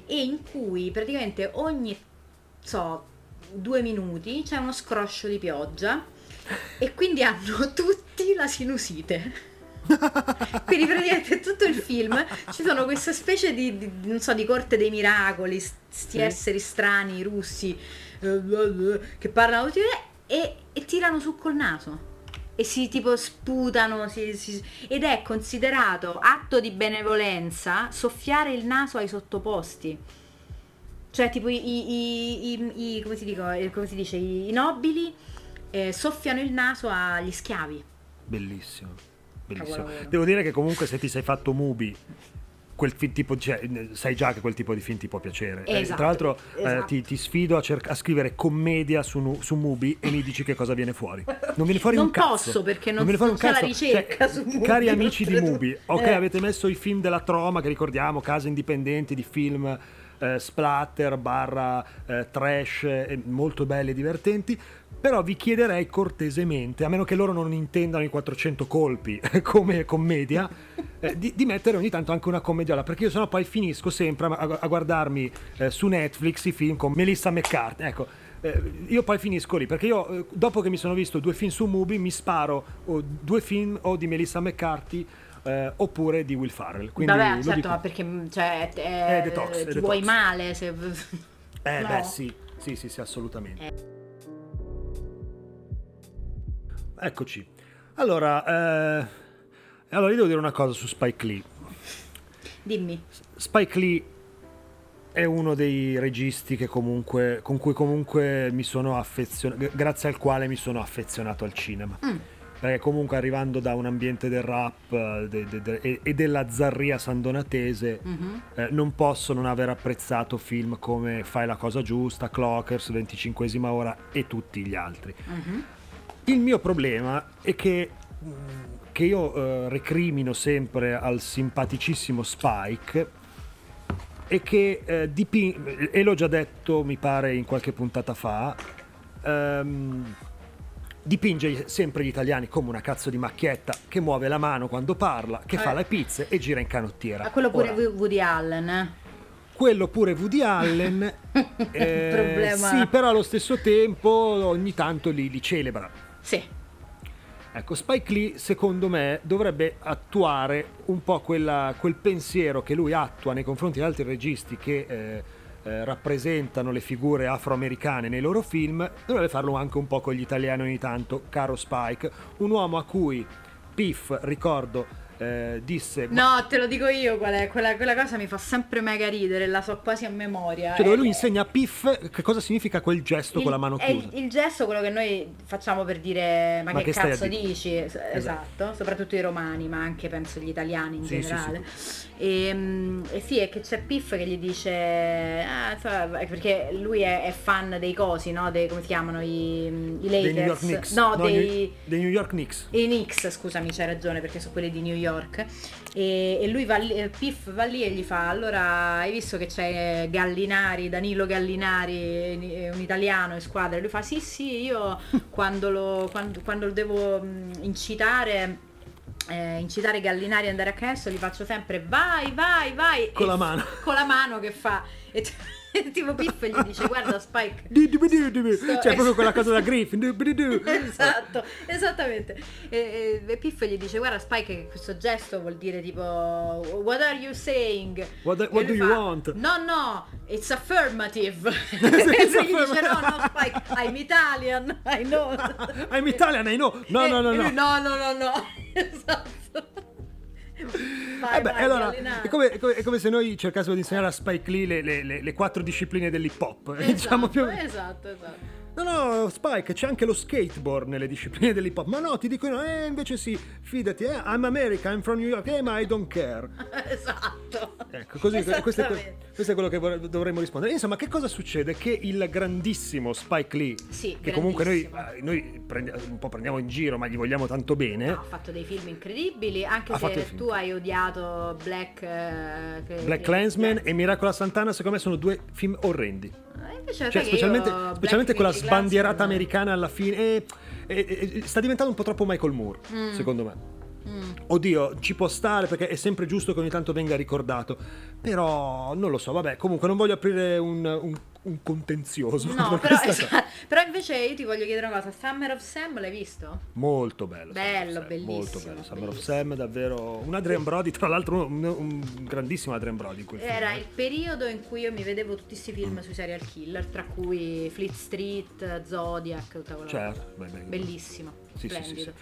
e in cui praticamente ogni so, due minuti c'è uno scroscio di pioggia e quindi hanno tutti la sinusite. Quindi praticamente tutto il film ci sono queste specie di, di- non so, di corte dei miracoli, st- sti Sì. esseri strani, russi, eh, che parlano tutti e, e tirano su col naso. E si tipo sputano si- si- ed è considerato atto di benevolenza soffiare il naso ai sottoposti. Cioè tipo i, i- i- i- come, si dico- eh, come si dice, i, i nobili eh, soffiano il naso agli schiavi. Bellissimo. Bellissimo. Devo dire che comunque se ti sei fatto Mubi quel fi- tipo cioè, eh, sai già che quel tipo di film ti può piacere. Eh, Esatto, tra l'altro eh, esatto. ti, ti sfido a, cerca- a scrivere commedia su, su Mubi e mi dici che cosa viene fuori. Non viene fuori Non un cazzo. posso, perché non- viene fuori un non c'è la cazzo. ricerca Cioè, su Mubi, Cari amici di. Mubi, ok, Eh. avete messo i film della Troma che ricordiamo, case indipendenti di film eh, splatter, barra eh, trash, eh, molto belli e divertenti. Però vi chiederei cortesemente, a meno che loro non intendano i 400 colpi come commedia, eh, di, di mettere ogni tanto anche una commediola, perché io sennò poi finisco sempre a, a- guardarmi eh, su Netflix i film con Melissa McCarthy. Ecco, eh, io poi finisco lì, perché io eh, dopo che mi sono visto due film su Mubi mi sparo due film o di Melissa McCarthy eh, oppure di Will Farrell. Quindi Vabbè, certo, dico- ma perché mm, cioè, eh, È detox, è ti detox. vuoi male se... Eh No. beh sì, sì, sì, sì, assolutamente. Eccoci. Allora, eh, allora io devo dire una cosa su Spike Lee. Dimmi. Spike Lee è uno dei registi che comunque, con cui comunque mi sono affezionato, grazie al quale mi sono affezionato al cinema. Mm. Perché comunque arrivando da un ambiente del rap eh, de- de- de- e- e della zarria sandonatese, Mhm. eh, non posso non aver apprezzato film come Fai la cosa giusta, Clockers, 25esima ora e tutti gli altri. Mhm. Il mio problema è che, mh, che io eh, recrimino sempre al simpaticissimo Spike è che eh, dipin- e l'ho già detto mi pare in qualche puntata fa, ehm, dipinge sempre gli italiani come una cazzo di macchietta che muove la mano quando parla, che fa Eh. le pizze e gira in canottiera. Ma quello pure Ora, Woody Allen. eh. quello pure Woody Allen, eh, Problema. sì, però allo stesso tempo ogni tanto li, li celebra. Sì. Ecco, Spike Lee, secondo me, dovrebbe attuare un po' quella- quel pensiero che lui attua nei confronti di altri registi che eh, eh, rappresentano le figure afroamericane nei loro film, dovrebbe farlo anche un po' con gli italiani ogni tanto, caro Spike, un uomo a cui Piff, ricordo, eh, disse... No, te lo dico io qual è. Quella, quella cosa mi fa sempre mega ridere, la so quasi a memoria. Cioè, dove È- lui insegna a Piff che cosa significa quel gesto con la mano è chiusa. il, il gesto quello che noi facciamo per dire ma, Ma che, che cazzo dire?" dici esatto. soprattutto i romani ma anche penso gli italiani in Sì, sì, generale E, mm, e sì è che c'è Piff che gli dice ah, perché lui è, è fan dei cosi no? dei, come si chiamano i, i Dei New York Lakers Knicks. no, dei, New- dei New York Knicks. i Knicks, scusami, c'hai ragione perché sono quelli di New York. E, e lui va lì, eh, Piff va lì e gli fa: Allora, hai visto che c'è Gallinari, Danilo Gallinari, un italiano in squadra? E lui fa: Sì, sì, io quando lo, quando, quando lo devo incitare. eh, incitare Gallinari ad andare a canestro gli faccio sempre vai vai vai Con E la mano. con la mano che fa e, tipo Piff gli dice guarda Spike. Sto- Cioè, proprio quella cosa da Griffin. esatto, esattamente. E, e- e Piff gli dice guarda Spike che questo gesto vuol dire tipo what are you saying? What- E what do you fa, want? No, no, it's affirmative. e lui gli dice no, no Spike, I'm Italian, I know. I'm Italian, I know. No, no, no, no. no, no, no, no. Esatto. Vai, Eh beh, vai, allora, è come, è come- è come se noi cercassimo di insegnare a Spike Lee le, le- le- le quattro discipline dell'hip hop. Esatto, Diciamo più... esatto, esatto. No, no, Spike, c'è anche lo skateboard nelle discipline dell'hip hop. Ma no, ti dicono, eh, invece sì, fidati, eh, I'm America, I'm from New York, eh, ma I don't care. Esatto. Ecco, così, questo, è, questo è quello che vorre- dovremmo rispondere. Insomma, che cosa succede? Che il grandissimo Spike Lee, Sì, che comunque noi, eh, noi prendi- un po' prendiamo in giro, ma gli vogliamo tanto bene, Ha fatto dei film incredibili, anche Ha se tu hai odiato Black che- Black Clansman e Miracola Santana, secondo me sono due film orrendi. Eh, invece Cioè, specialmente, specialmente quella sbandierata americana alla fine. e- e- e- sta diventando un po' troppo Michael Moore, Mm. secondo me. Mm. Oddio, ci può stare perché è sempre giusto che ogni tanto venga ricordato. Però non lo so, vabbè, comunque non voglio aprire un, un- un contenzioso. No, per però, cosa. però invece io ti voglio chiedere una cosa, Summer of Sam l'hai visto? Molto bello. Bello, of Sam, bellissimo, Molto bello. Summer of bellissimo. Sam, davvero. Un Adrian Brody, tra l'altro, un, un grandissimo Adrian Brody quel film. Era eh. il periodo in cui io mi vedevo tutti questi film sui serial killer, tra cui Fleet Street, Zodiac, tutta quella Certo, beh, beh. Bellissimo, Sì, sì, sì, splendido.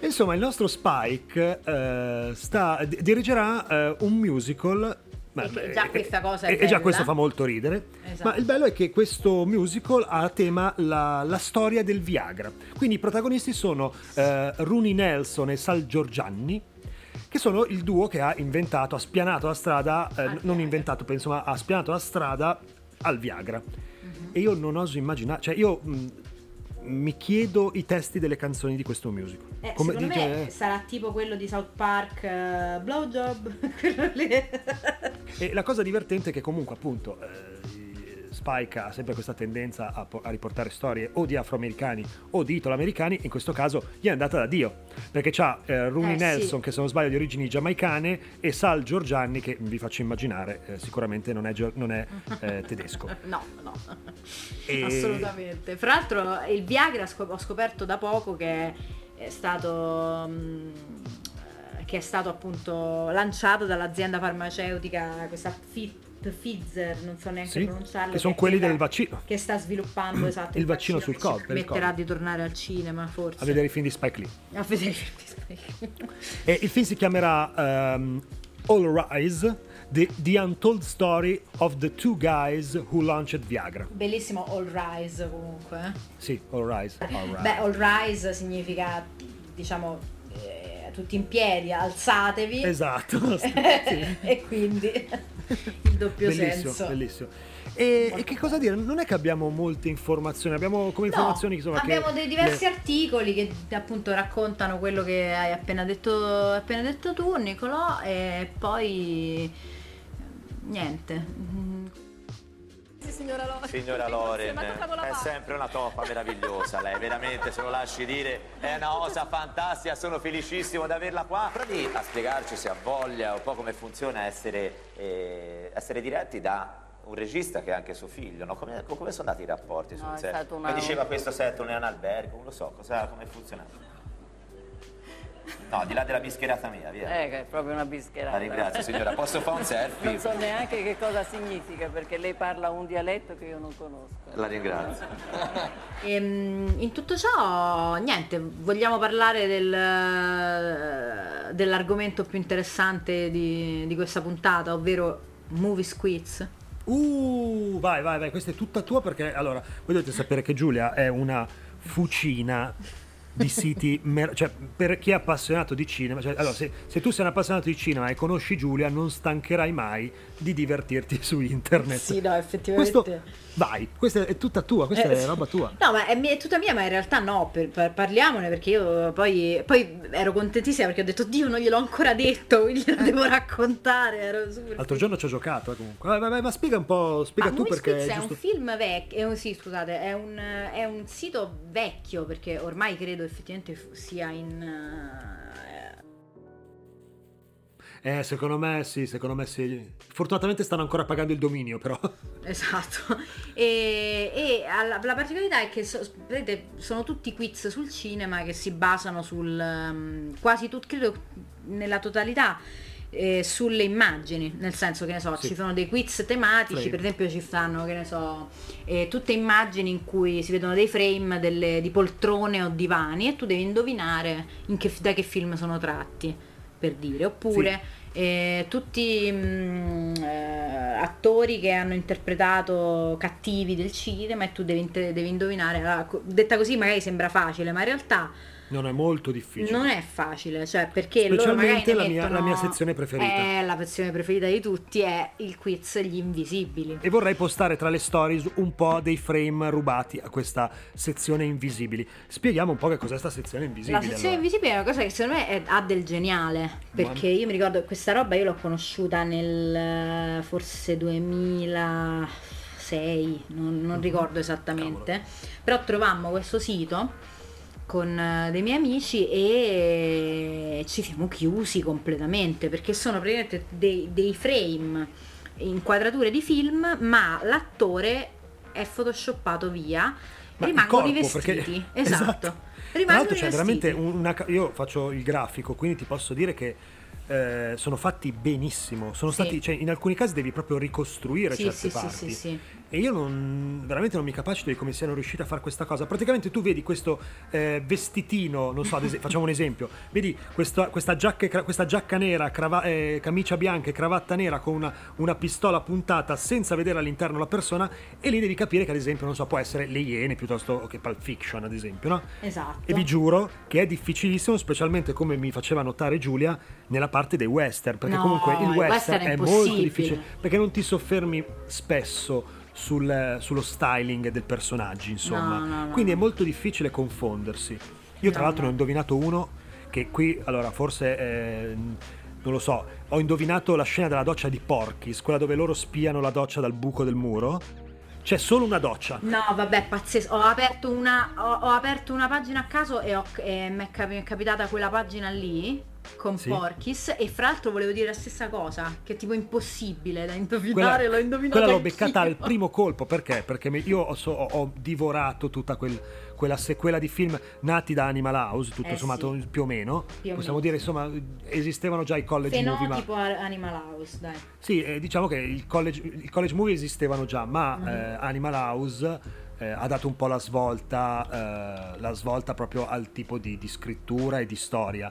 Insomma, il nostro Spike eh, sta, di- dirigerà eh, un musical. E già eh, questa cosa è e, e già bella. questo fa molto ridere. Esatto. Ma il bello è che questo musical ha a tema la, la storia del Viagra. Quindi i protagonisti sono eh, Rooney Nelson e Sal Giorgianni. Che sono il duo che ha inventato, ha spianato la strada, eh, non inventato penso, ma ha spianato la strada al Viagra. Mhm. E io non oso immaginare, cioè io mh, mi chiedo i testi delle canzoni di questo musical. Eh, Come secondo dice- me sarà tipo quello di South Park, eh, Blowjob, quello lì. E la cosa divertente è che comunque appunto eh, Spike ha sempre questa tendenza a, po- a riportare storie o di afroamericani o di italoamericani, in questo caso gli è andata da Dio, perché c'ha eh, Rooney Eh, sì. Nelson che se non sbaglio di origini giamaicane e Sal Giorgianni che vi faccio immaginare eh, sicuramente non è, non è, eh, tedesco. No, no, E- assolutamente. Fra l'altro il Viagra scop- ho scoperto da poco che è stato... mm, eh, che è stato appunto lanciato dall'azienda farmaceutica, questa Fit Pfizer, non so neanche Sì, pronunciarlo. che sono quelli del vaccino. Che sta sviluppando esatto Il vaccino sul che Covid, permetterà di tornare al cinema, forse. A vedere i film di Spike Lee. A vedere i film di Spike. E il film si chiamerà ehm, All Rise, the, the Untold Story of the Two Guys Who Launched Viagra. Bellissimo All Rise comunque. eh. Sì, All Rise. All Rise. Beh, all rise significa, diciamo, eh, tutti in piedi, alzatevi. Esatto, sì. e quindi il doppio bellissimo, senso. bellissimo. E, e che cosa dire? Non è che abbiamo molte informazioni, abbiamo come informazioni insomma, che abbiamo dei diversi le- articoli che appunto raccontano quello che hai appena detto, appena detto tu, Nicolò, e poi niente. Mm, signora Loren. Signora Loren, è sempre una toppa meravigliosa lei, veramente se lo lasci dire è una cosa fantastica, sono felicissimo di averla qua. Provi a spiegarci se ha voglia un po' come funziona essere, eh, essere diretti da un regista che è anche suo figlio, no? come, come sono andati i rapporti sul No, set? una- Mi diceva questo set non è un albergo, non lo so, cosa, come funziona? No, di là della bischerata mia, via. Eh, che è proprio una bischerata. La ringrazio signora, posso fare un selfie? Non so neanche che cosa significa perché lei parla un dialetto che io non conosco. La ringrazio. Ehm, in tutto ciò, niente, vogliamo parlare del, dell'argomento più interessante di, di questa puntata, ovvero Movie Squiz. Uh, vai, vai, vai, questa è tutta tua perché allora, voi dovete sapere che Giulia è una fucina di siti, mer- cioè per chi è appassionato di cinema, cioè, allora se, se tu sei un appassionato di cinema e conosci Giulia non stancherai mai di divertirti su internet. Sì, no, effettivamente. Questo, vai, questa è tutta tua, questa Eh, è roba tua. No, ma è, è tutta mia, ma in realtà no, per- per- parliamone perché io poi, poi ero contentissima perché ho detto, Dio, non gliel'ho ancora detto, quindi glielo devo raccontare, L'altro giorno ci ho giocato eh, comunque. Vai, vai, ma spiega un po', spiega Ma tu Movie perché è è un giusto. film vecchio, è un- sì, scusate, è un, è un sito vecchio perché ormai credo effettivamente sia in... eh, Eh, secondo me sì, secondo me sì. Fortunatamente stanno ancora pagando il dominio, però. Esatto. E, e alla- la particolarità è che so- vedete, sono tutti quiz sul cinema che si basano sul um, quasi tutto, credo nella totalità. eh, sulle immagini, nel senso che ne so, Sì. ci sono dei quiz tematici, Frame. per esempio ci stanno, che ne so, eh, tutte immagini in cui si vedono dei frame delle- di poltrone o divani e tu devi indovinare in che- da che film sono tratti, per dire, oppure eh, tutti mm, eh, attori che hanno interpretato cattivi del cinema e tu devi, devi indovinare, allora, detta così magari sembra facile, ma in realtà Non è molto difficile. non è facile, cioè perché loro magari la mia, la mia sezione preferita. Eh, la sezione preferita di tutti è il quiz Gli Invisibili. E vorrei postare tra le stories un po' dei frame rubati a questa sezione invisibili. Spieghiamo un po' che cos'è questa sezione invisibile. La sezione allora. invisibile è una cosa che secondo me è- ha del geniale, perché io mi ricordo questa roba io l'ho conosciuta nel eh, forse 2006, non, non ricordo esattamente, però trovammo questo sito con eh, dei miei amici e ci siamo chiusi completamente perché sono praticamente dei, dei frame, inquadrature di film, ma l'attore è photoshoppato via, Ma rimangono i corpo, perché- vestiti. Esatto. Tra Rimangono l'altro i c'è veramente una... Io faccio il grafico, quindi ti posso dire che eh, sono fatti benissimo. Sono Sì. stati, cioè, in alcuni casi devi proprio ricostruire Sì, certe sì, sì, parti. sì, sì. E io non, veramente non mi capacito di come siano riusciti a fare questa cosa. Praticamente tu vedi questo eh, vestitino, non so, es- facciamo un esempio, vedi questa, questa, giacca, questa giacca nera, crava- eh, camicia bianca e cravatta nera con una, una pistola puntata senza vedere all'interno la persona e lì devi capire che ad esempio, non so, può essere le Iene piuttosto che Pulp Fiction ad esempio, no? Esatto. E vi giuro che è difficilissimo, specialmente come mi faceva notare Giulia, nella parte dei western, perché No, comunque il il western, western è è, molto difficile, perché non ti soffermi spesso sul- sullo styling del personaggio, insomma. No, no, no, Quindi è molto difficile confondersi. Io tra l'altro ne ho indovinato uno che qui, allora, forse... eh, non lo so, ho indovinato la scena della doccia di Porky's, quella dove loro spiano la doccia dal buco del muro. C'è solo una doccia. No, vabbè, pazzesco. Ho aperto una, ho, ho aperto una pagina a caso e, ho- e mi è capi- mi è capitata quella pagina lì con Sì. Porkis e fra l'altro volevo dire la stessa cosa, che è tipo impossibile da Quella, indovinare, l'ho indovinata quella l'ho beccata al primo colpo perché? Perché io ho, so- ho- divorato tutta quel- quella sequela di film nati da Animal House, tutto Eh, sommato sì. più o meno. Più Possiamo meno, dire, insomma, esistevano già i college movie, ma Fenotipo Animal House, dai. sì, eh, diciamo che il college, il college movie esistevano già, ma Mhm. eh, Animal House eh, ha dato un po' la svolta, eh, la svolta proprio al tipo di, di scrittura e di storia.